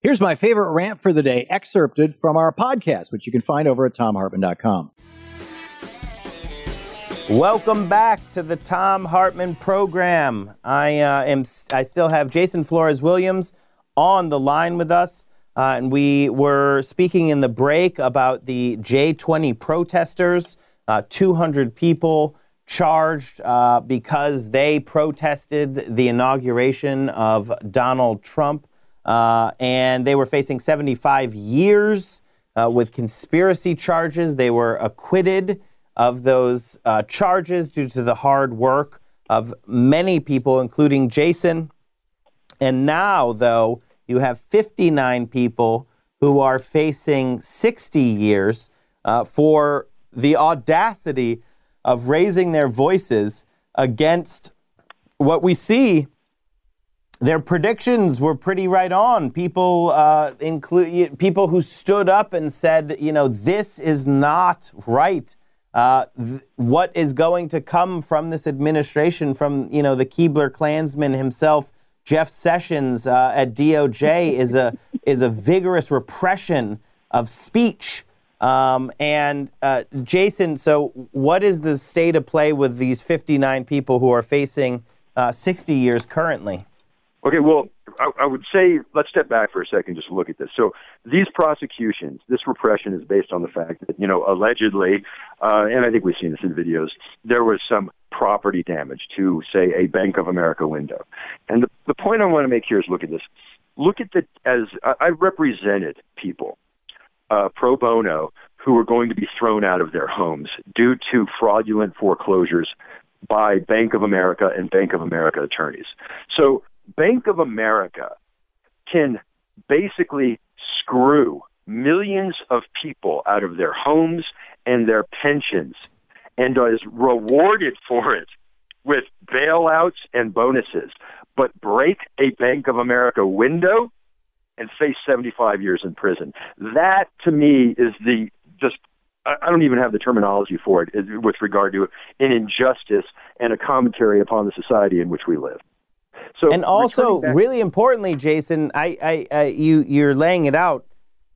Here's my favorite rant for the day, excerpted from our podcast, which you can find over at thomhartmann.com. Welcome back to the Thom Hartmann program. I uh, am. I still have Jason Flores Williams on the line with us, uh, and we were speaking in the break about the J20 protesters. Uh, 200 people charged uh, because they protested the inauguration of Donald Trump, uh, and they were facing 75 years uh, with conspiracy charges. They were acquitted of those uh, charges due to the hard work of many people, including Jason. And now, though, you have 59 people who are facing 60 years uh, for the audacity of raising their voices against what we see. Their predictions were pretty right on. People, uh, people who stood up and said, you know, this is not right uh, th- what is going to come from this administration, from you know the Keebler Klansman himself, Jeff Sessions uh, at DOJ, is a is a vigorous repression of speech. Um, and uh, Jason, so what is the state of play with these 59 people who are facing uh, 60 years currently? Okay, well, I, I, would say let's step back for a second, just look at this. So these prosecutions, this repression is based on the fact that you know allegedly, uh, and I think we've seen this in videos, there was some property damage to, say, a Bank of America window. And the, the point I want to make here is look at this. Look at the as I represented people uh, pro bono who were going to be thrown out of their homes due to fraudulent foreclosures by Bank of America and Bank of America attorneys. So Bank of America can basically screw millions of people out of their homes and their pensions and is rewarded for it with bailouts and bonuses, but break a Bank of America window and face 75 years in prison. That to me is the just I don't even have the terminology for it with regard to an injustice and a commentary upon the society in which we live. So and also, back- really importantly, Jason, I, I, you, you're laying it out.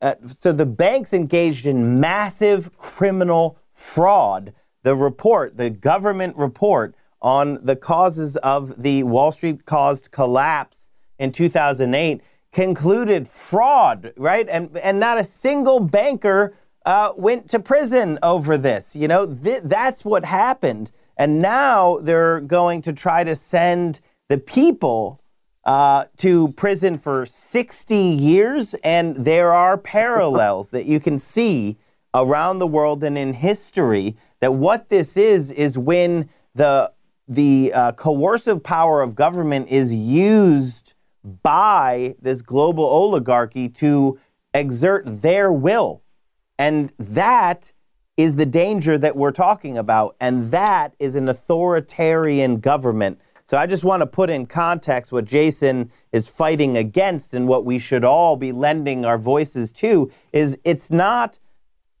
Uh, so the banks engaged in massive criminal fraud. The report, the government report on the causes of the Wall Street caused collapse in 2008 concluded fraud, right? And and not a single banker uh, went to prison over this. You know, th- that's what happened. And now they're going to try to send the people uh, to prison for 60 years, and there are parallels that you can see around the world and in history that what this is is when the the uh, coercive power of government is used by this global oligarchy to exert their will. And that is the danger that we're talking about. And that is an authoritarian government so I just want to put in context what Jason is fighting against and what we should all be lending our voices to is it's not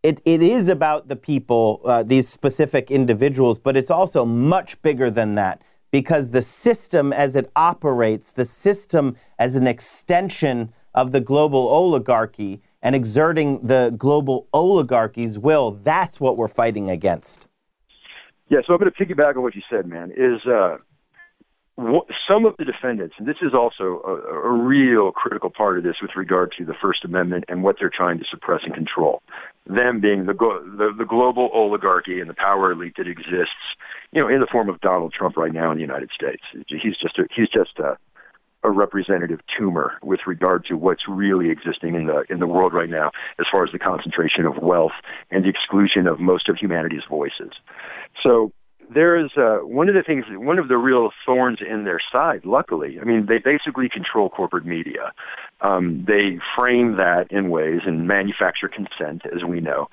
it, it is about the people, uh, these specific individuals, but it's also much bigger than that because the system as it operates, the system as an extension of the global oligarchy and exerting the global oligarchy's will, that's what we're fighting against. Yeah, so I'm going to piggyback on what you said, man. Is uh, some of the defendants, and this is also a, a, real critical part of this with regard to the First Amendment and what they're trying to suppress and control. Them being the, the, the global oligarchy and the power elite that exists, you know, in the form of Donald Trump right now in the United States. He's just a, he's just a, a representative tumor with regard to what's really existing in the in the world right now, as far as the concentration of wealth and the exclusion of most of humanity's voices. So there is uh, one of the things, one of the real thorns in their side. Luckily, I mean, they basically control corporate media. Um, they frame that in ways and manufacture consent, as we know.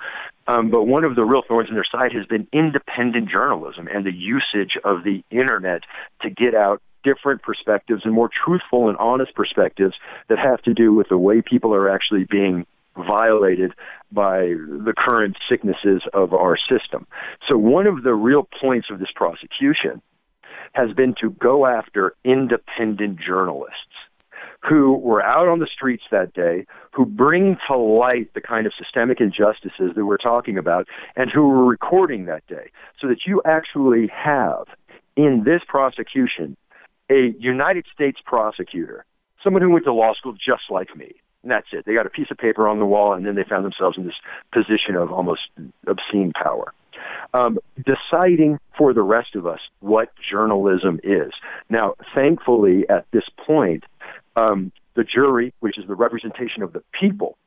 Um, but one of the real thorns in their side has been independent journalism and the usage of the internet to get out different perspectives and more truthful and honest perspectives that have to do with the way people are actually being violated by the current sicknesses of our system. So, one of the real points of this prosecution has been to go after independent journalists who were out on the streets that day, who bring to light the kind of systemic injustices that we're talking about, and who were recording that day. So that you actually have in this prosecution a United States prosecutor, someone who went to law school just like me, and that's it. They got a piece of paper on the wall, and then they found themselves in this position of almost obscene power. Um, deciding for the rest of us what journalism is. Now, thankfully, at this point, um, the jury, which is the representation of the people,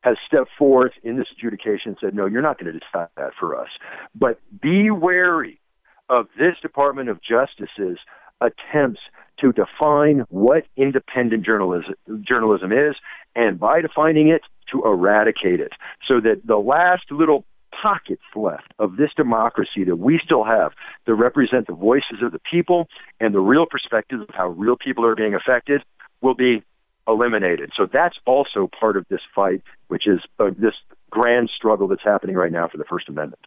has stepped forth in this adjudication and said, no, you're not going to decide that for us. But be wary of this Department of Justice's attempts to define what independent journalism, journalism is, and by defining it, to eradicate it, so that the last little pockets left of this democracy that we still have that represent the voices of the people and the real perspectives of how real people are being affected will be eliminated. So that's also part of this fight, which is uh, this grand struggle that's happening right now for the First Amendment.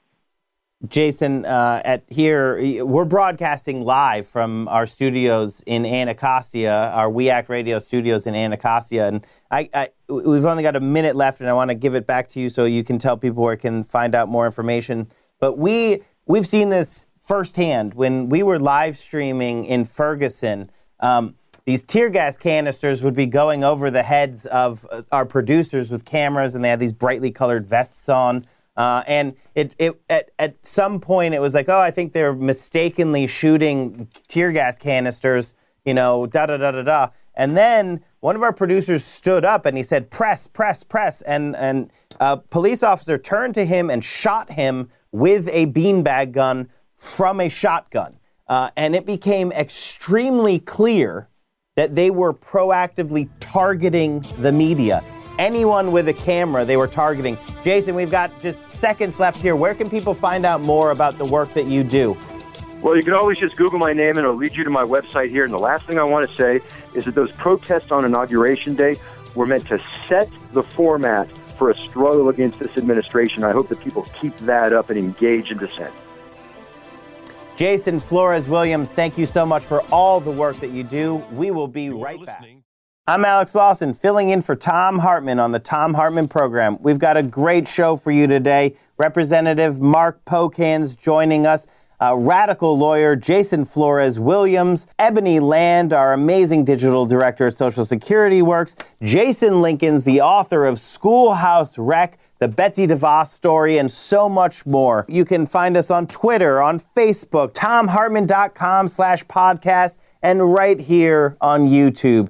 Jason, uh, at here we're broadcasting live from our studios in Anacostia, our We Act Radio studios in Anacostia, and I, I, we've only got a minute left, and I want to give it back to you so you can tell people where can find out more information. But we we've seen this firsthand when we were live streaming in Ferguson. Um, these tear gas canisters would be going over the heads of uh, our producers with cameras, and they had these brightly colored vests on. Uh, and it, it at, at some point it was like, oh, I think they're mistakenly shooting tear gas canisters, you know, da da da da da. And then one of our producers stood up and he said, press, press, press. And, and a police officer turned to him and shot him with a beanbag gun from a shotgun. Uh, and it became extremely clear that they were proactively targeting the media anyone with a camera they were targeting. Jason, we've got just seconds left here. Where can people find out more about the work that you do? Well, you can always just Google my name and it'll lead you to my website here. And the last thing I want to say is that those protests on Inauguration Day were meant to set the format for a struggle against this administration. I hope that people keep that up and engage in dissent. Jason Flores Williams, thank you so much for all the work that you do. We will be You're right listening. back. I'm Alex Lawson, filling in for Thom Hartmann on the Thom Hartmann program. We've got a great show for you today. Representative Mark Pocan's joining us, uh, radical lawyer Jason Flores Williams, Ebony Land, our amazing digital director at Social Security Works, Jason Lincoln's the author of Schoolhouse Wreck, the Betsy DeVos story, and so much more. You can find us on Twitter, on Facebook, thomhartmann.com slash podcast, and right here on YouTube